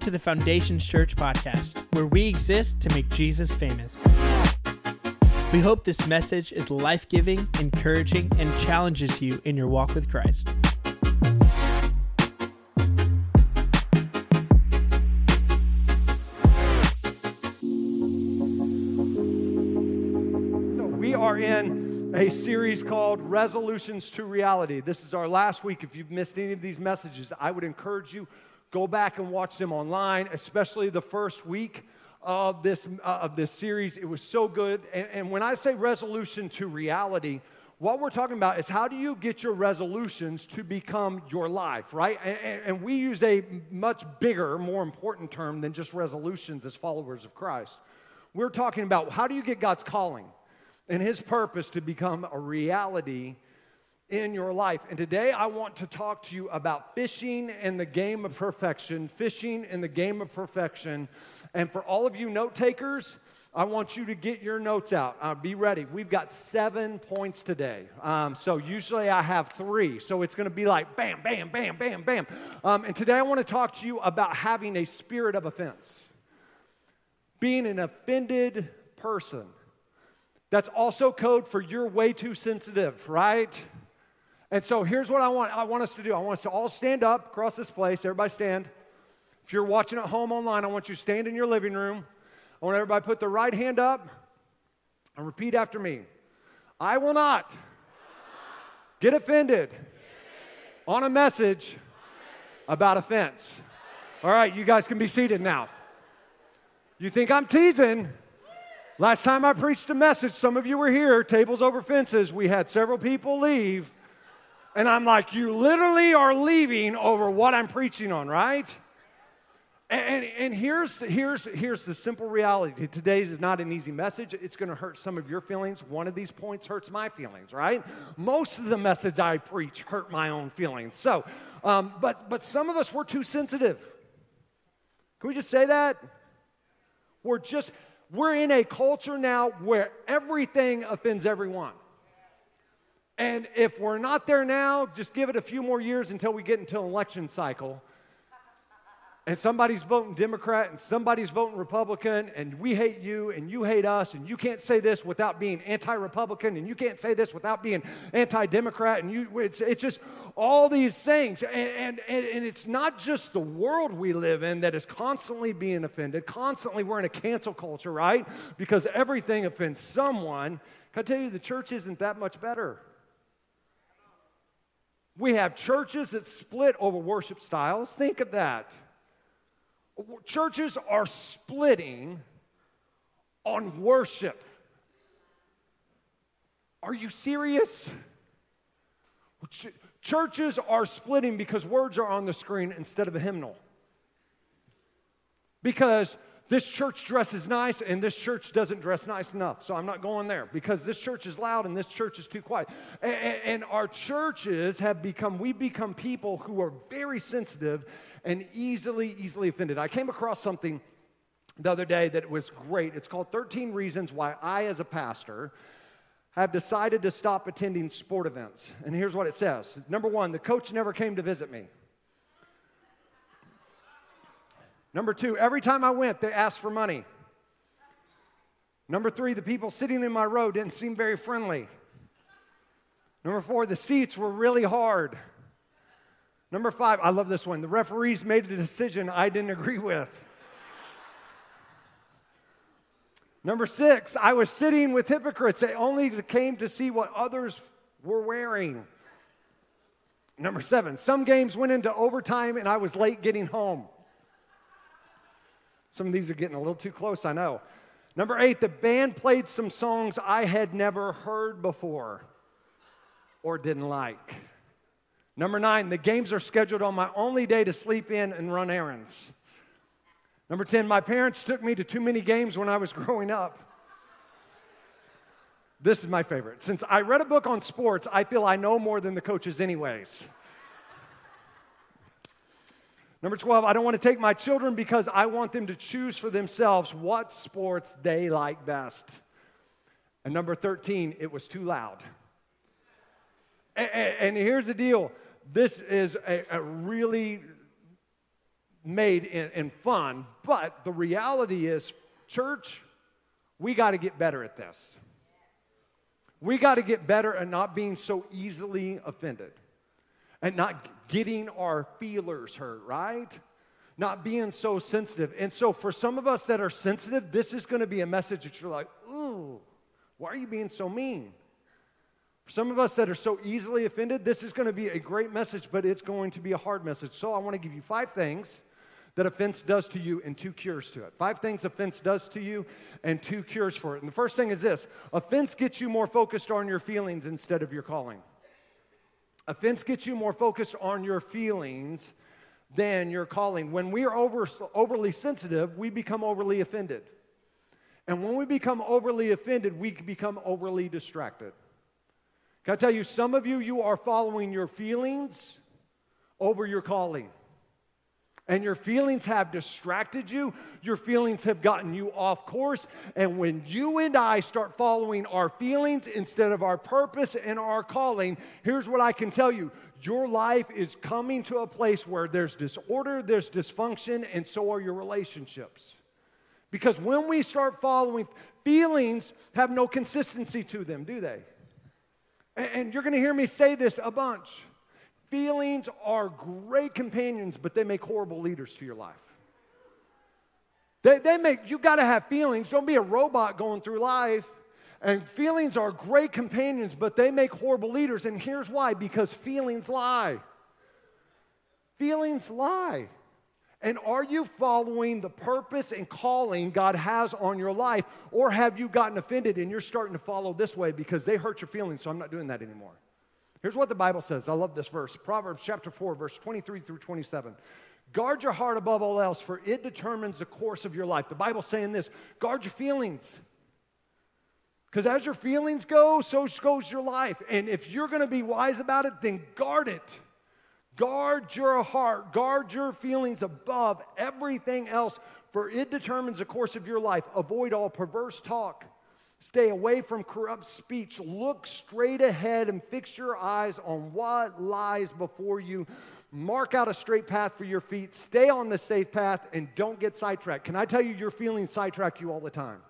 To the Foundations Church podcast, where we exist to make Jesus famous. We hope this message is life giving, encouraging, and challenges you in your walk with Christ. So, we are in a series called Resolutions to Reality. This is our last week. If you've missed any of these messages, I would encourage you go back and watch them online, especially the first week of this uh, of this series. It was so good. And, and when I say resolution to reality, what we're talking about is how do you get your resolutions to become your life, right? And, and we use a much bigger, more important term than just resolutions as followers of Christ. We're talking about how do you get God's calling and His purpose to become a reality in your life. And today I want to talk to you about fishing in the game of perfection, fishing in the game of perfection. And for all of you note takers, I want you to get your notes out. Uh, be ready. We've got seven points today. Um, so usually I have three. So it's going to be like bam, bam, bam, bam, bam. Um, and today I want to talk to you about having a spirit of offense, being an offended person. That's also code for you're way too sensitive, right? And so here's what I want I want us to do. I want us to all stand up across this place. Everybody stand. If you're watching at home online, I want you to stand in your living room. I want everybody to put their right hand up and repeat after me. I will not get offended on a message about offense. All right, you guys can be seated now. You think I'm teasing? Last time I preached a message, some of you were here, tables over fences. We had several people leave. And I'm like, you literally are leaving over what I'm preaching on, right? And, and, and, here's, here's, here's the simple reality. Today's is not an easy message. It's going to hurt some of your feelings. One of these points hurts my feelings, right? Most of the message I preach hurt my own feelings. So, um, but, but some of us, we're too sensitive. Can we just say that? We're just, we're in a culture now where everything offends everyone. And if we're not there now, just give it a few more years until we get into an election cycle. And somebody's voting Democrat and somebody's voting Republican, and we hate you and you hate us, and you can't say this without being anti Republican, and you can't say this without being anti Democrat, and you, it's, it's just all these things. And, and, and it's not just the world we live in that is constantly being offended, constantly we're in a cancel culture, right? Because everything offends someone. Can I tell you, the church isn't that much better. We have churches that split over worship styles. Think of that. Churches are splitting on worship. Are you serious? Ch- churches are splitting because words are on the screen instead of a hymnal. Because this church dresses nice and this church doesn't dress nice enough. So I'm not going there because this church is loud and this church is too quiet. And, and, our churches have become—we've become people who are very sensitive and easily, easily offended. I came across something the other day that was great. It's called 13 Reasons Why I, as a pastor, have decided to stop attending sport events. And here's what it says Number one, the coach never came to visit me. Number two, every time I went, they asked for money. Number three, the people sitting in my row didn't seem very friendly. Number four, the seats were really hard. Number five, I love this one. The referees made a decision I didn't agree with. Number six, I was sitting with hypocrites. They only came to see what others were wearing. Number seven, some games went into overtime and I was late getting home. Some of these are getting a little too close, I know. Number eight, the band played some songs I had never heard before or didn't like. Number nine, the games are scheduled on my only day to sleep in and run errands. Number 10, my parents took me to too many games when I was growing up. This is my favorite. Since I read a book on sports, I feel I know more than the coaches, anyways. Number 12, I don't want to take my children because I want them to choose for themselves what sports they like best. And number 13, it was too loud. And, here's the deal this is a, a really made in, in fun, but the reality is, church, we got to get better at this. We got to get better at not being so easily offended and not getting our feelers hurt, right? Not being so sensitive. And so, for some of us that are sensitive, this is going to be a message that you're like, ooh, why are you being so mean? For some of us that are so easily offended, this is going to be a great message, but it's going to be a hard message. So, I want to give you five things that offense does to you and two cures to it. Five things offense does to you and two cures for it. And the first thing is this offense gets you more focused on your feelings instead of your calling. Offense gets you more focused on your feelings than your calling. When we are over, overly sensitive, we become overly offended. And when we become overly offended, we become overly distracted. Can I tell you, some of you, you are following your feelings over your calling and your feelings have distracted you, your feelings have gotten you off course. And when you and I start following our feelings instead of our purpose and our calling, here's what I can tell you your life is coming to a place where there's disorder, there's dysfunction, and so are your relationships. Because when we start following, feelings have no consistency to them, do they? And you're to hear me say this a bunch. Feelings are great companions, but they make horrible leaders to your life. They, they make, you got to have feelings. Don't be a robot going through life. And feelings are great companions, but they make horrible leaders. And here's why because feelings lie. Feelings lie. And are you following the purpose and calling God has on your life? Or have you gotten offended and you're starting to follow this way because they hurt your feelings, so I'm not doing that anymore? Here's what the Bible says. I love this verse Proverbs chapter 4, verse 23 through 27. Guard your heart above all else, for it determines the course of your life. The Bible's saying this guard your feelings. Because as your feelings go, so goes your life. And if you're going to be wise about it, then guard it. Guard your heart, guard your feelings above everything else, for it determines the course of your life. Avoid all perverse talk Stay away from corrupt speech. Look straight ahead and fix your eyes on what lies before you. Mark out a straight path for your feet. Stay on the safe path and don't get sidetracked. Can I tell you, your feelings sidetrack you all the time?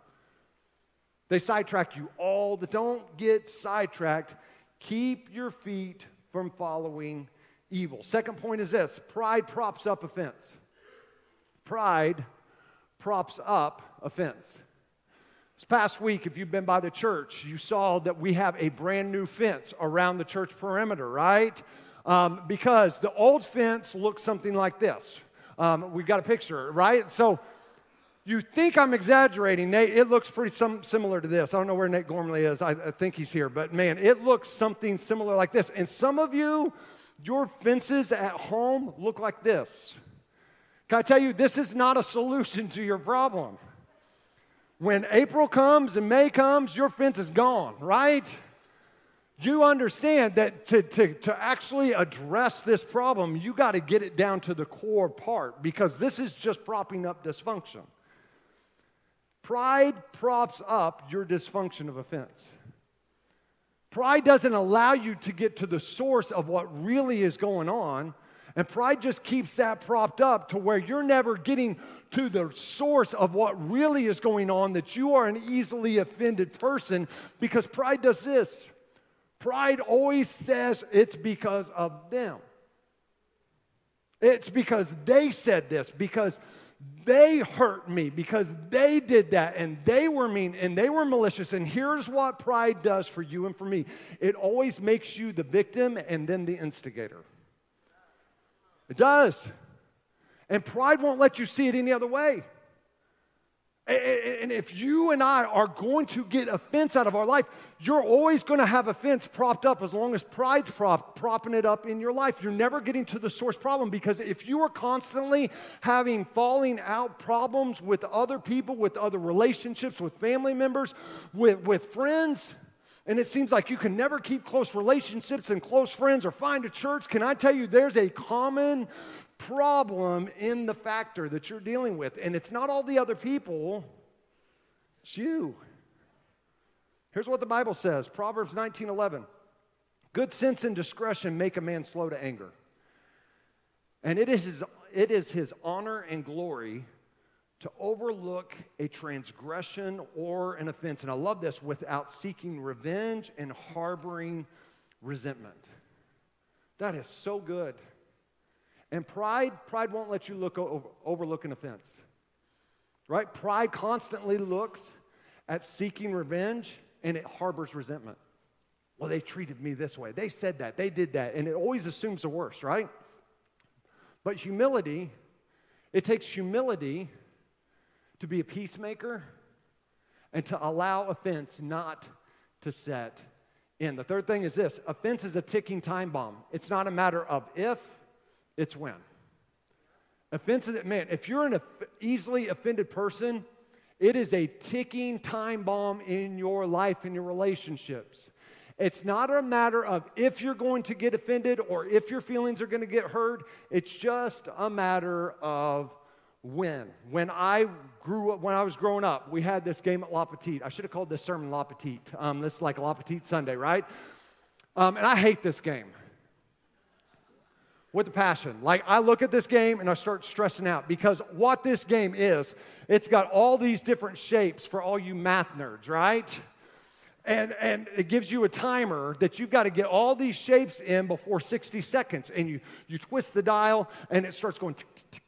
They sidetrack you all the don't get sidetracked. Keep your feet from following evil. Second point is this pride props up offense. Pride props up offense. This past week, if you've been by the church, you saw that we have a brand new fence around the church perimeter, right? Um, because the old fence looked something like this. Um, we've got a picture, right? So you think I'm exaggerating, Nate. It looks pretty some, similar to this. I don't know where Nate Gormley is. I, I think he's here, but man, it looks something similar like this. And some of you, your fences at home look like this. Can I tell you, this is not a solution to your problem. When April comes and May comes, your fence is gone, right? You understand that to, to, to actually address this problem, you got to get it down to the core part because this is just propping up dysfunction. Pride props up your dysfunction of offense. Pride doesn't allow you to get to the source of what really is going on. And pride just keeps that propped up to where you're never getting to the source of what really is going on, that you are an easily offended person, because pride does this. Pride always says it's because of them. It's because they said this, because they hurt me, because they did that, and they were mean, and they were malicious. And here's what pride does for you and for me it always makes you the victim and then the instigator. It does. And pride won't let you see it any other way. And if you and I are going to get offense out of our life, you're always going to have offense propped up as long as pride's prop, propping it up in your life. You're never getting to the source problem because if you are constantly having falling out problems with other people, with other relationships, with family members, with, with friends, and it seems like you can never keep close relationships and close friends or find a church, can I tell you there's a common problem in the factor that you're dealing with. And it's not all the other people, it's you. Here's what the Bible says Proverbs 19 11. Good sense and discretion make a man slow to anger. And it is his, it is his honor and glory to overlook a transgression or an offense. And I love this without seeking revenge and harboring resentment. That is so good. And pride, pride won't let you look over, overlook an offense. Right? Pride constantly looks at seeking revenge and it harbors resentment. Well, they treated me this way. They said that. They did that. And it always assumes the worst, right? But humility, it takes humility to be a peacemaker and to allow offense not to set in. The third thing is this offense is a ticking time bomb. It's not a matter of if, it's when. Offensive, man, if you're an easily offended person, it is a ticking time bomb in your life, in your relationships. It's not a matter of if you're going to get offended or if your feelings are going to get hurt. It's just a matter of when. When I grew up, when I was growing up, we had this game at La Petite. I should have called this sermon La Petite. Um, this is like La Petite Sunday, right? Um, and I hate this game with a passion. Like I look at this game and I start stressing out because what this game is, it's got all these different shapes for all you math nerds, right? And, and it gives you a timer that you've got to get all these shapes in before 60 seconds. And you, you twist the dial and it starts going tick, tick, tick,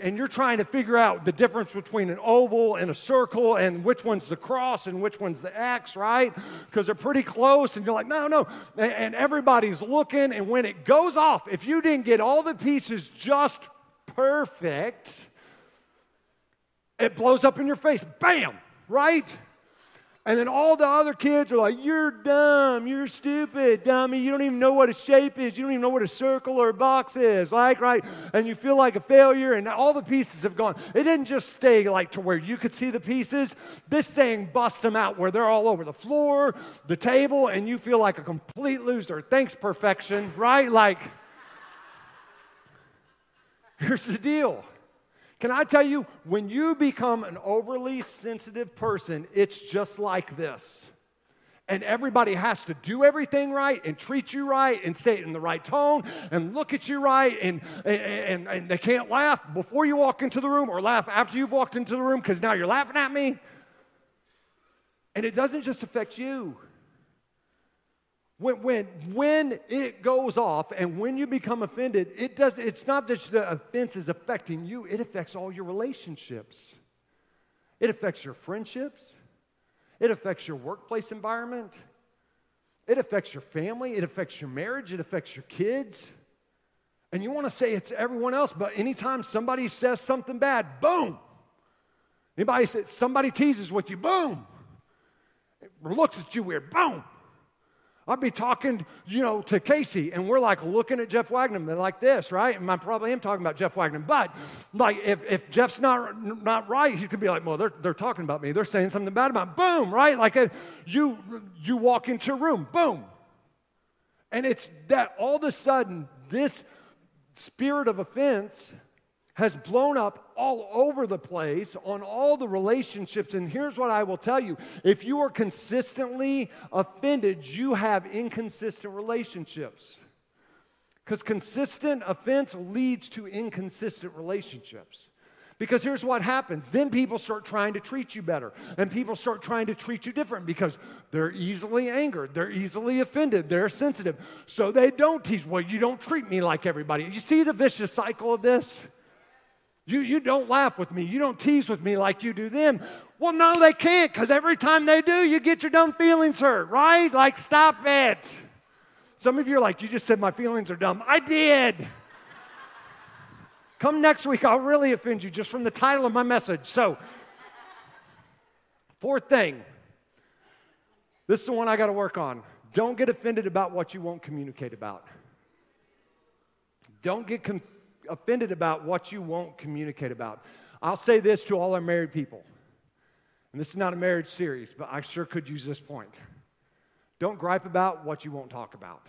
and you're trying to figure out the difference between an oval and a circle and which one's the cross and which one's the X, right? Because they're pretty close, and you're like, no, no. And, everybody's looking, and when it goes off, if you didn't get all the pieces just perfect, it blows up in your face. Bam, right? And then all the other kids are like, You're dumb, you're stupid, dummy, you don't even know what a shape is, you don't even know what a circle or a box is, like, right? And you feel like a failure, and all the pieces have gone. It didn't just stay like to where you could see the pieces. This thing busts them out where they're all over the floor, the table, and you feel like a complete loser. Thanks, perfection, right? Like, here's the deal can I tell you, when you become an overly sensitive person, it's just like this. And everybody has to do everything right and treat you right and say it in the right tone and look at you right. And, and, and they can't laugh before you walk into the room or laugh after you've walked into the room because now you're laughing at me. And it doesn't just affect you. When, when, when it goes off and when you become offended, it does, it's not that the offense is affecting you, it affects all your relationships. It affects your friendships. It affects your workplace environment. It affects your family. It affects your marriage. It affects your kids. And you want to say it's everyone else, but anytime somebody says something bad, boom. Anybody says somebody teases with you, boom. looks at you weird, boom. I'd be talking, you know, to Casey, and we're like looking at Jeff Wagner like this, right? And I probably am talking about Jeff Wagner, but like if, if Jeff's not not right, he could be like, well, they're, they're talking about me. They're saying something bad about me. Boom, right? Like uh, you you walk into a room, boom, and it's that all of a sudden this spirit of offense has blown up all over the place on all the relationships. And here's what I will tell you if you are consistently offended, you have inconsistent relationships. Because consistent offense leads to inconsistent relationships. Because here's what happens then people start trying to treat you better, and people start trying to treat you different because they're easily angered, they're easily offended, they're sensitive. So they don't teach, well, you don't treat me like everybody. You see the vicious cycle of this? You, you don't laugh with me. You don't tease with me like you do them. Well, no, they can't because every time they do, you get your dumb feelings hurt, right? Like, stop it. Some of you are like, you just said my feelings are dumb. I did. Come next week, I'll really offend you just from the title of my message. So, Fourth thing, this is the one I got to work on. Don't get offended about what you won't communicate about. Don't get com- offended about what you won't communicate about. I'll say this to all our married people, and this is not a marriage series, but I sure could use this point. Don't gripe about what you won't talk about.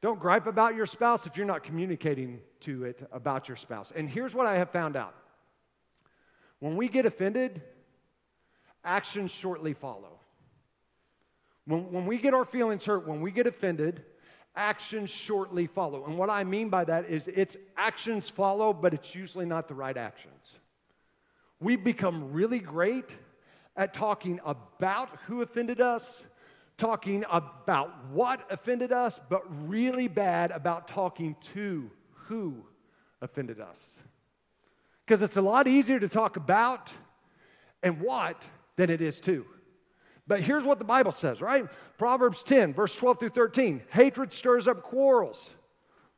Don't gripe about your spouse if you're not communicating to it about your spouse. And here's what I have found out when we get offended, actions shortly follow. When, when we get our feelings hurt, when we get offended, actions shortly follow. And what I mean by that is it's actions follow, but it's usually not the right actions. We become really great at talking about who offended us, talking about what offended us, but really bad about talking to who offended us. Because it's a lot easier to talk about and what than it is to. But here's what the Bible says, right? Proverbs 10, verse 12 through 13. Hatred stirs up quarrels,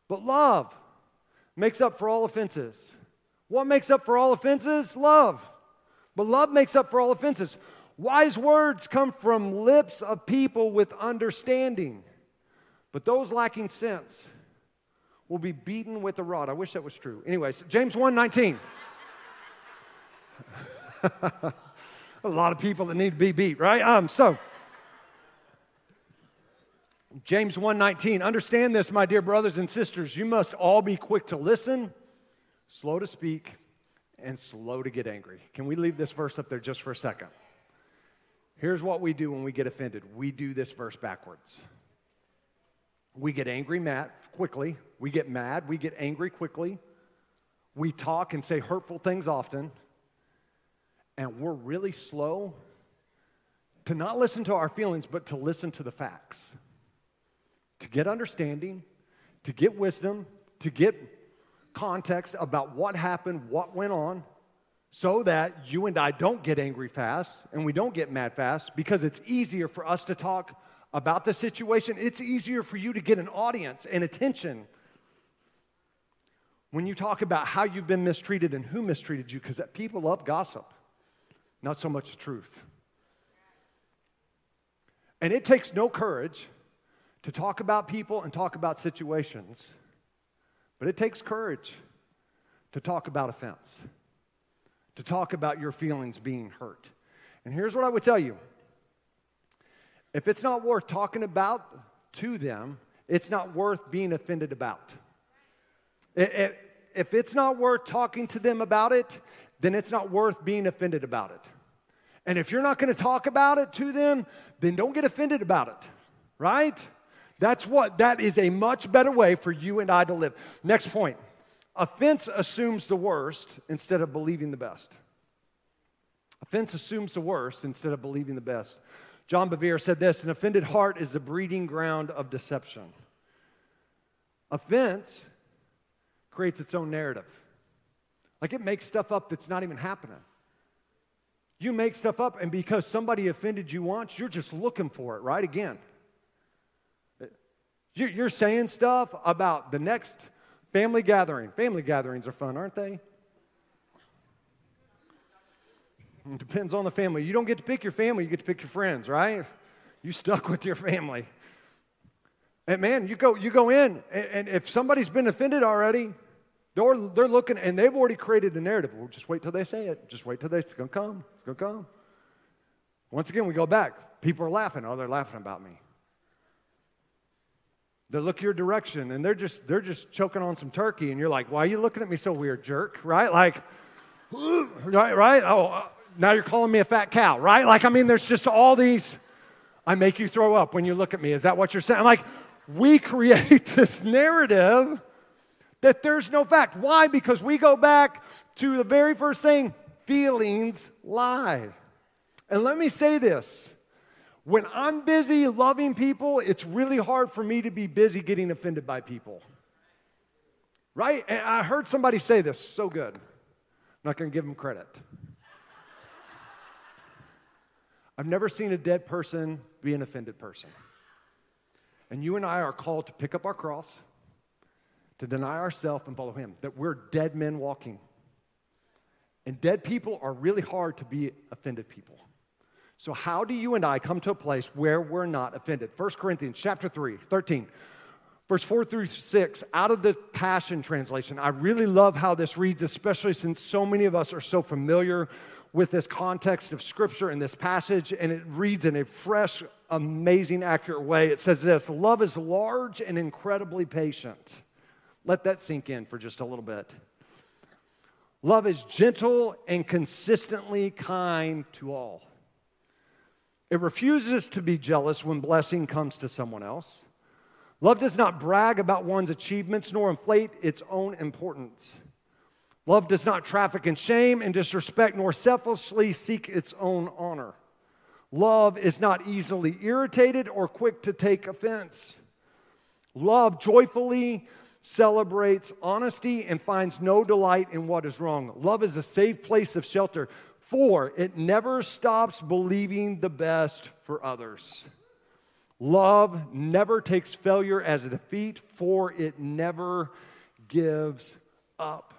but love makes up for all offenses. What makes up for all offenses? Love. But love makes up for all offenses. Wise words come from lips of people with understanding, but those lacking sense will be beaten with a rod. I wish that was true. Anyways, James 1 19. a lot of people that need to be beat, right? Um, so James 1:19 Understand this my dear brothers and sisters you must all be quick to listen slow to speak and slow to get angry. Can we leave this verse up there just for a second? Here's what we do when we get offended. We do this verse backwards. We get angry mad quickly, we get mad, we get angry quickly. We talk and say hurtful things often and we're really slow to not listen to our feelings, but to listen to the facts, to get understanding, to get wisdom, to get context about what happened, what went on, so that you and I don't get angry fast and we don't get mad fast because it's easier for us to talk about the situation. It's easier for you to get an audience and attention when you talk about how you've been mistreated and who mistreated you because people love gossip not so much the truth. And it takes no courage to talk about people and talk about situations, but it takes courage to talk about offense, to talk about your feelings being hurt. And here's what I would tell you if it's not worth talking about to them, it's not worth being offended about. If it's not worth talking to them about it, then it's not worth being offended about it. And if you're not going to talk about it to them, then don't get offended about it, right? That's what, that is a much better way for you and I to live. Next point offense assumes the worst instead of believing the best. Offense assumes the worst instead of believing the best. John Bevere said this an offended heart is the breeding ground of deception. Offense creates its own narrative. Like it makes stuff up that's not even happening. You make stuff up, and because somebody offended you once, you're just looking for it, right? Again. You're saying stuff about the next family gathering. Family gatherings are fun, aren't they? It depends on the family. You don't get to pick your family, you get to pick your friends, right? You stuck with your family. And man, you go, you go in, and, if somebody's been offended already, they're, they're looking, and they've already created a narrative. Well, just wait till they say it. Just wait till they, it's going to come. It's going to come. Once again, we go back. People are laughing. Oh, they're laughing about me. They look your direction, and they're just, they're just choking on some turkey, and you're like, why are you looking at me so weird, jerk? Right? Like, right? right? Oh, uh, now you're calling me a fat cow, right? Like, I mean, there's just all these, I make you throw up when you look at me. Is that what you're saying? I'm like, we create this narrative that there's no fact. Why? Because we go back to the very first thing feelings lie. And let me say this when I'm busy loving people, it's really hard for me to be busy getting offended by people. Right? And I heard somebody say this so good. I'm not going to give them credit. I've never seen a dead person be an offended person. And you and I are called to pick up our cross to deny ourselves and follow him, that we're dead men walking. And dead people are really hard to be offended people. So, how do you and I come to a place where we're not offended? 1 Corinthians chapter 3, 13, verse 4 through 6, out of the Passion Translation. I really love how this reads, especially since so many of us are so familiar with this context of Scripture and this passage, and it reads in a fresh, amazing, accurate way. It says this Love is large and incredibly patient. Let that sink in for just a little bit. Love is gentle and consistently kind to all. It refuses to be jealous when blessing comes to someone else. Love does not brag about one's achievements nor inflate its own importance. Love does not traffic in shame and disrespect nor selfishly seek its own honor. Love is not easily irritated or quick to take offense. Love joyfully celebrates honesty and finds no delight in what is wrong. Love is a safe place of shelter, for it never stops believing the best for others. Love never takes failure as a defeat, for it never gives up.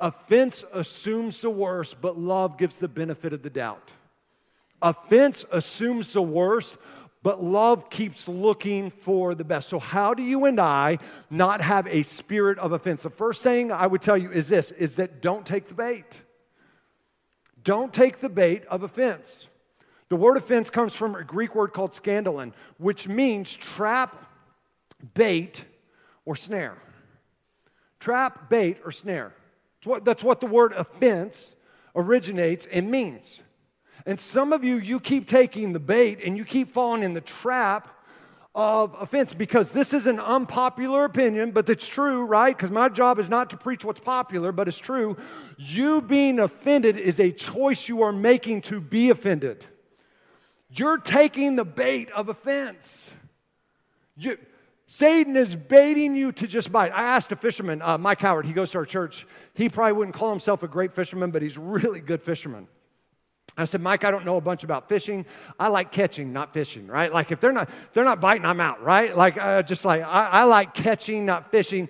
Offense assumes the worst, but love gives the benefit of the doubt. Offense assumes the worst, but love keeps looking for the best. So, how do you and I not have a spirit of offense? The first thing I would tell you is this is that don't take the bait. Don't take the bait of offense. The word offense comes from a Greek word called scandalon, which means trap, bait, or snare. Trap, bait, or snare. That's what, that's what the word offense originates and means. And some of you, you keep taking the bait and you keep falling in the trap of offense because this is an unpopular opinion, but it's true, right? Because my job is not to preach what's popular, but it's true. You being offended is a choice you are making to be offended. You're taking the bait of offense. You, Satan is baiting you to just bite. I asked a fisherman, uh, Mike Howard, he goes to our church. He probably wouldn't call himself a great fisherman, but he's really good fisherman. I said, Mike, I don't know a bunch about fishing. I like catching, not fishing, right? Like if they're not, they're not biting, I'm out, right? Like uh, just like I, I, like catching, not fishing.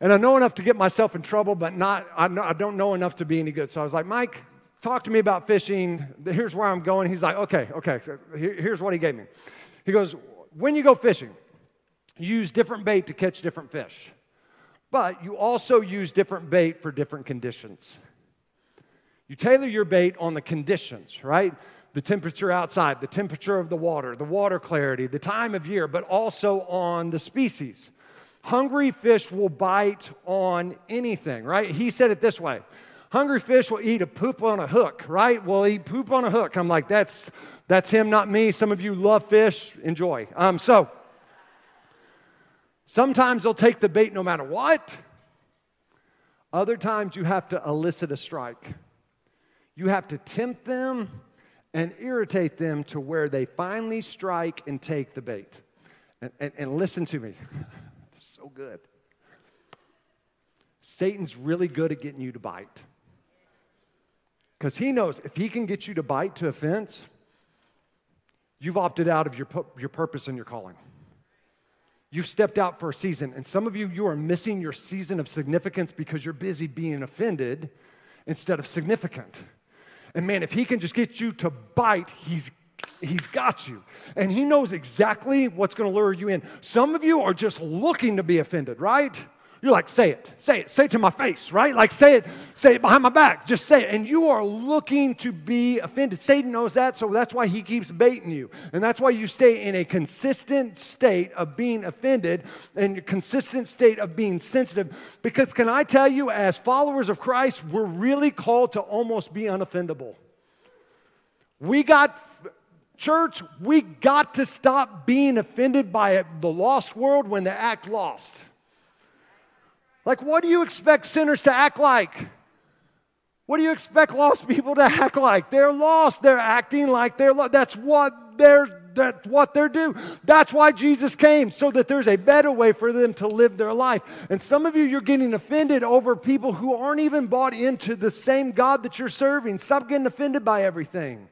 And I know enough to get myself in trouble, but not I, know, I don't know enough to be any good. So I was like, Mike, talk to me about fishing. Here's where I'm going. He's like, okay, okay. So here, here's what he gave me. He goes, when you go fishing, you use different bait to catch different fish, but you also use different bait for different conditions. You tailor your bait on the conditions, right? The temperature outside, the temperature of the water, the water clarity, the time of year, but also on the species. Hungry fish will bite on anything, right? He said it this way Hungry fish will eat a poop on a hook, right? Will eat poop on a hook. I'm like, that's, that's him, not me. Some of you love fish. Enjoy. Um, so, sometimes they'll take the bait no matter what. Other times you have to elicit a strike. You have to tempt them and irritate them to where they finally strike and take the bait. And, and, and listen to me. so good. Satan's really good at getting you to bite. Because he knows if he can get you to bite to offense, you've opted out of your, your purpose and your calling. You've stepped out for a season. And some of you, you are missing your season of significance because you're busy being offended instead of significant. And man, if he can just get you to bite, he's he's got you. And he knows exactly what's going to lure you in. Some of you are just looking to be offended, right? You're like, say it, say it, say it to my face, right? Like, say it, say it behind my back, just say it. And you are looking to be offended. Satan knows that, so that's why he keeps baiting you. And that's why you stay in a consistent state of being offended and a consistent state of being sensitive. Because, can I tell you, as followers of Christ, we're really called to almost be unoffendable. We got Church, we got to stop being offended by the lost world when they act lost. Like, what do you expect sinners to act like? What do you expect lost people to act like? They're lost. They're acting like they're lost. That's what they're that's what they're due. That's why Jesus came, so that there's a better way for them to live their life. And some of you, you're getting offended over people who aren't even bought into the same God that you're serving. Stop getting offended by everything.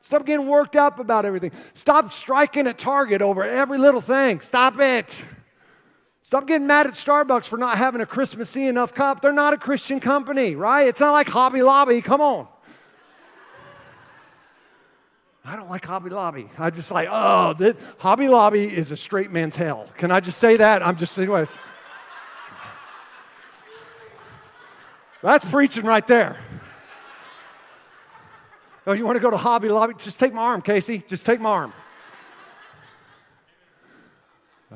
Stop getting worked up about everything. Stop striking at target over every little thing. Stop it. Stop getting mad at Starbucks for not having a Christmassy enough cup. They're not a Christian company, right? It's not like Hobby Lobby. Come on. I don't like Hobby Lobby. I'm just like, oh, that, Hobby Lobby is a straight man's hell. Can I just say that? I'm just, anyways. That's preaching right there. Oh, you want to go to Hobby Lobby? Just take my arm, Casey. Just take my arm.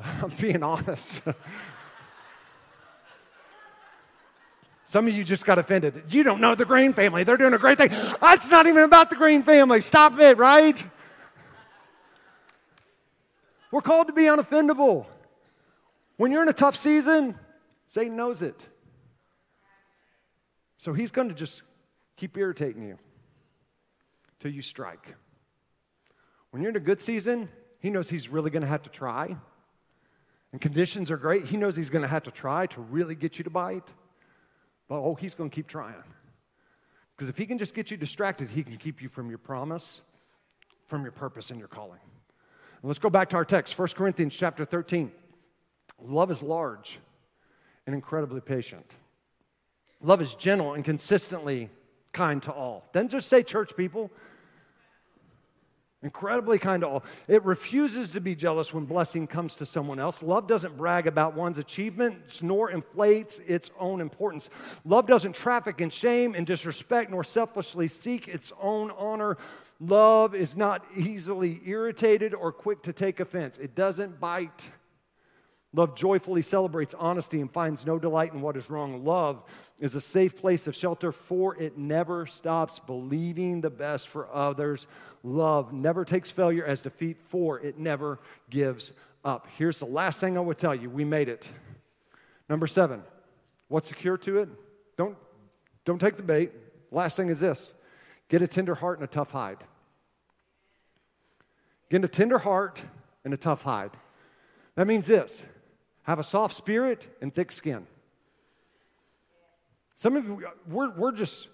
I'm being honest. Some of you just got offended. You don't know the Green family. They're doing a great thing. That's not even about the Green family. Stop it, right? We're called to be unoffendable. When you're in a tough season, Satan knows it. So he's going to just keep irritating you till you strike. When you're in a good season, he knows he's really going to have to try. And conditions are great. He knows he's going to have to try to really get you to bite. But oh, he's going to keep trying. Because if he can just get you distracted, he can keep you from your promise, from your purpose and your calling. And let's go back to our text, 1 Corinthians chapter 13. Love is large and incredibly patient. Love is gentle and consistently kind to all. Then just say church people. Incredibly kind to all. It refuses to be jealous when blessing comes to someone else. Love doesn't brag about one's achievements nor inflates its own importance. Love doesn't traffic in shame and disrespect nor selfishly seek its own honor. Love is not easily irritated or quick to take offense. It doesn't bite. Love joyfully celebrates honesty and finds no delight in what is wrong. Love is a safe place of shelter, for it never stops believing the best for others. Love never takes failure as defeat, for it never gives up. Here's the last thing I would tell you we made it. Number seven, what's secure to it? Don't, don't take the bait. Last thing is this get a tender heart and a tough hide. Get a tender heart and a tough hide. That means this have a soft spirit and thick skin. Some of you, we're, we're just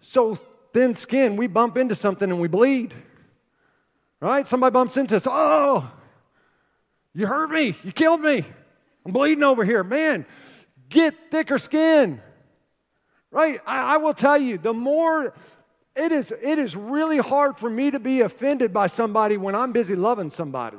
so thin skin, we bump into something and we bleed. Right? Somebody bumps into us. Oh, you hurt me. You killed me. I'm bleeding over here. Man, get thicker skin. Right? I, I will tell you, the more it is, it is really hard for me to be offended by somebody when I'm busy loving somebody.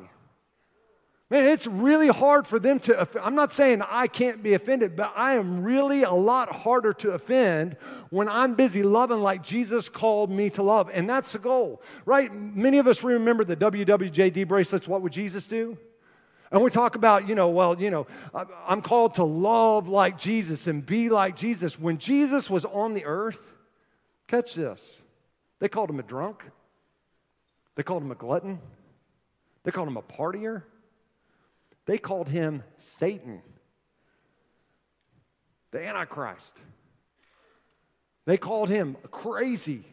Man, it's really hard for them to. I'm not saying I can't be offended, but I am really a lot harder to offend when I'm busy loving like Jesus called me to love. And that's the goal, right? Many of us remember the WWJD bracelets. What would Jesus do? And we talk about, you know, well, you know, I'm called to love like Jesus and be like Jesus. When Jesus was on the earth, catch this, they called him a drunk, they called him a glutton, they called him a partier. They called him Satan, the Antichrist. They called him crazy.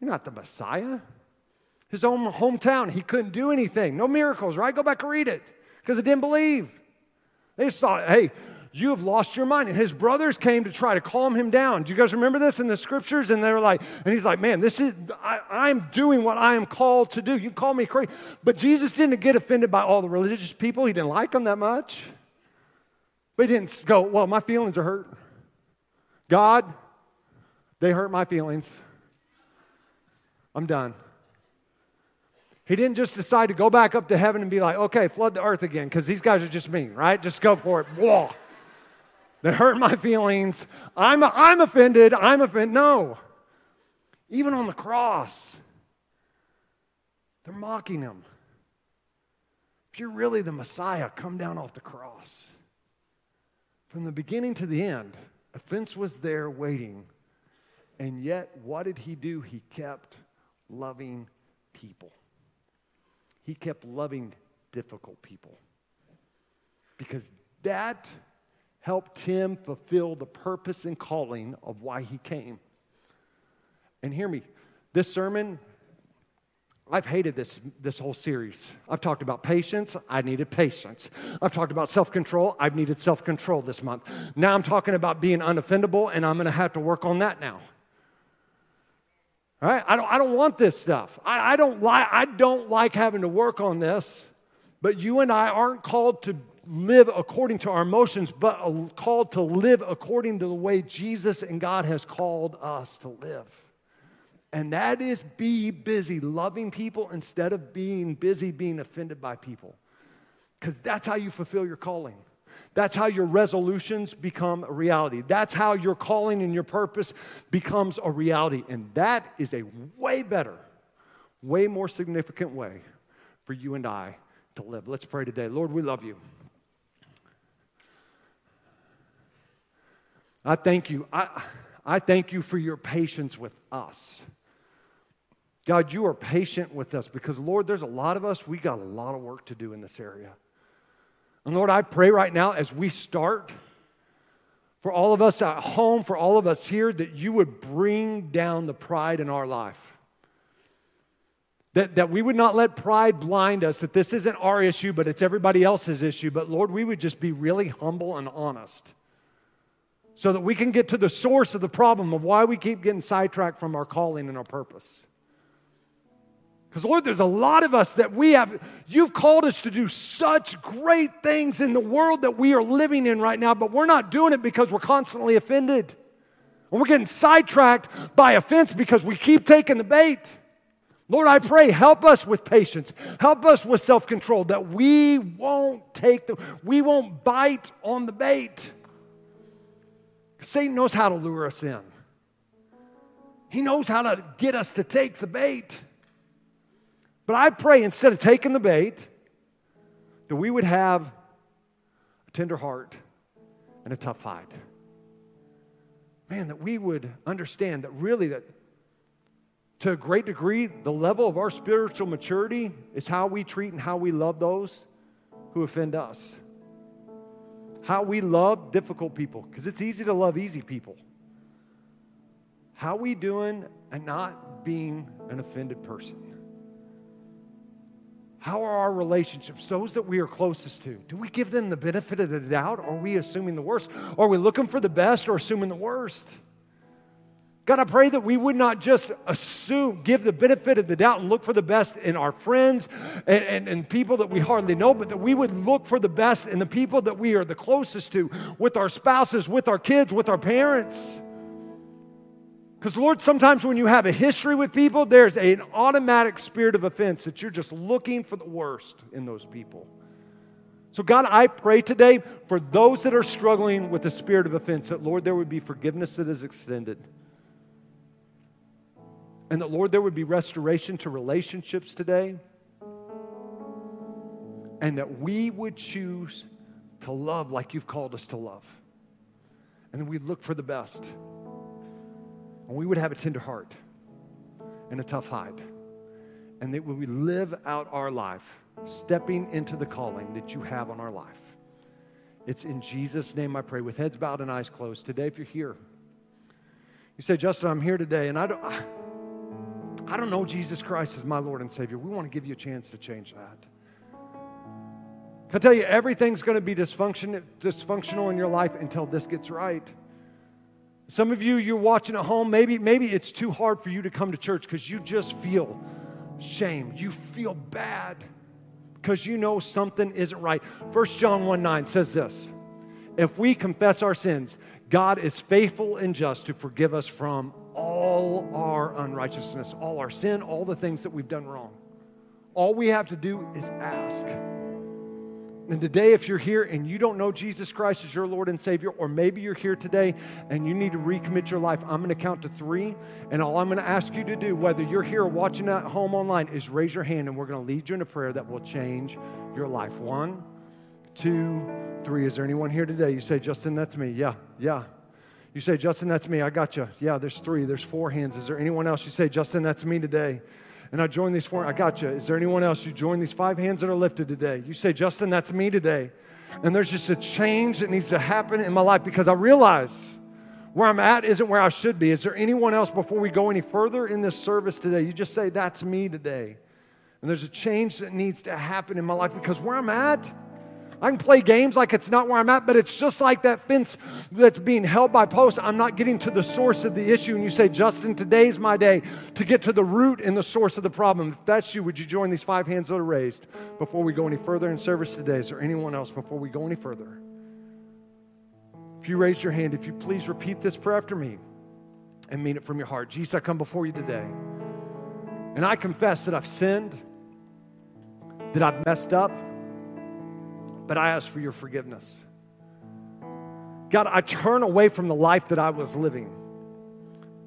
You're not the Messiah. His own hometown, he couldn't do anything. No miracles, right? Go back and read it because they didn't believe. They just thought, hey, you have lost your mind. And his brothers came to try to calm him down. Do you guys remember this in the scriptures? And they were like, and he's like, man, this is, I, am doing what I am called to do. You call me crazy. But Jesus didn't get offended by all the religious people. He didn't like them that much. But he didn't go, well, my feelings are hurt. God, they hurt my feelings. I'm done. He didn't just decide to go back up to heaven and be like, okay, flood the earth again, because these guys are just mean, right? Just go for it. Whoa that hurt my feelings. I'm, I'm offended. I'm offended. No. Even on the cross, they're mocking him. If you're really the Messiah, come down off the cross. From the beginning to the end, offense was there waiting. And yet, what did he do? He kept loving people. He kept loving difficult people. Because that helped him fulfill the purpose and calling of why he came. And hear me, this sermon, I've hated this, this whole series. I've talked about patience. I needed patience. I've talked about self control. I've needed self control this month. Now I'm talking about being unoffendable, and I'm to have to work on that now. All right? I don't, I don't want this stuff. I, I, don't like, I don't like having to work on this, but you and I aren't called to live according to our emotions, but called to live according to the way Jesus and God has called us to live. And that is be busy loving people instead of being busy being offended by people. Because that's how you fulfill your calling. That's how your resolutions become a reality. That's how your calling and your purpose becomes a reality. And that is a way better, way more significant way for you and I to live. Let's pray today. Lord, we love you. I thank you. I, I thank you for your patience with us. God, you are patient with us because, Lord, there's a lot of us, we got a lot of work to do in this area. And Lord, I pray right now as we start, for all of us at home, for all of us here, that you would bring down the pride in our life. That, that we would not let pride blind us, that this isn't our issue, but it's everybody else's issue. But Lord, we would just be really humble and honest so that we can get to the source of the problem of why we keep getting sidetracked from our calling and our purpose. Because, Lord, there's a lot of us that we have, you've called us to do such great things in the world that we are living in right now, but we're not doing it because we're constantly offended. And we're getting sidetracked by offense because we keep taking the bait. Lord, I pray, help us with patience. Help us with self control that we won't take the, we won't bite on the bait. Satan knows how to lure us in, he knows how to get us to take the bait. But I pray instead of taking the bait, that we would have a tender heart and a tough hide. Man, that we would understand that really that to a great degree, the level of our spiritual maturity is how we treat and how we love those who offend us. How we love difficult people, because it's easy to love easy people. How we doing and not being an offended person? How are our relationships, those that we are closest to? Do we give them the benefit of the doubt? Or are we assuming the worst? Or are we looking for the best or assuming the worst? God, I pray that we would not just assume, give the benefit of the doubt and look for the best in our friends and, and, and, people that we hardly know, but that we would look for the best in the people that we are the closest to, with our spouses, with our kids, with our parents. Because, Lord, sometimes when you have a history with people, there's an automatic spirit of offense that you're just looking for the worst in those people. So, God, I pray today for those that are struggling with the spirit of offense that, Lord, there would be forgiveness that is extended. And that, Lord, there would be restoration to relationships today. And that we would choose to love like you've called us to love. And we'd look for the best and we would have a tender heart and a tough hide. And that we live out our life, stepping into the calling that you have on our life. It's in Jesus' name I pray, with heads bowed and eyes closed. Today, if you're here, you say, Justin, I'm here today, and I don't, I don't know Jesus Christ as my Lord and Savior. We want to give you a chance to change that. I tell you, everything's going to be dysfunction, dysfunctional in your life until this gets right. Some of you, you're watching at home, maybe, maybe it's too hard for you to come to church because you just feel shame. You feel bad because you know something isn't right. 1 John 1 9 says this If we confess our sins, God is faithful and just to forgive us from all our unrighteousness, all our sin, all the things that we've done wrong. All we have to do is ask. And today, if you're here and you don't know Jesus Christ as your Lord and Savior, or maybe you're here today and you need to recommit your life, I'm going to count to three. And all I'm going to ask you to do, whether you're here or watching at home online, is raise your hand and we're going to lead you in a prayer that will change your life. One, two, three. Is there anyone here today? You say, Justin, that's me. Yeah, yeah. You say, Justin, that's me. I got you. Yeah, there's three. There's four hands. Is there anyone else? You say, Justin, that's me today and I join these four. I got you. Is there anyone else? You join these five hands that are lifted today. You say, Justin, that's me today. And there's just a change that needs to happen in my life because I realize where I'm at isn't where I should be. Is there anyone else before we go any further in this service today? You just say, That's me today. And there's a change that needs to happen in my life because where I'm at, I can play games like it's not where I'm at, but it's just like that fence that's being held by posts. I'm not getting to the source of the issue. And you say, Justin, today's my day to get to the root and the source of the problem. If that's you, would you join these five hands that are raised before we go any further in service today? Is there anyone else before we go any further? If you raise your hand, if you please repeat this prayer after me and mean it from your heart. Jesus, I come before you today. And I confess that I've sinned, that I've messed up, but I ask for your forgiveness. God, I turn away from the life that I was living.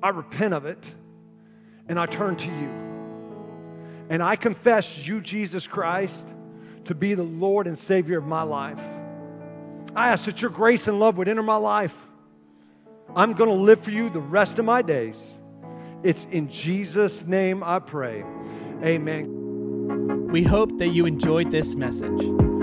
I repent of it, and I turn to you. And I confess you, Jesus Christ, to be the Lord and Savior of my life. I ask that your grace and love would enter my life. I'm going to live for you the rest of my days. It's in Jesus' name I pray. Amen. We hope that you enjoyed this message.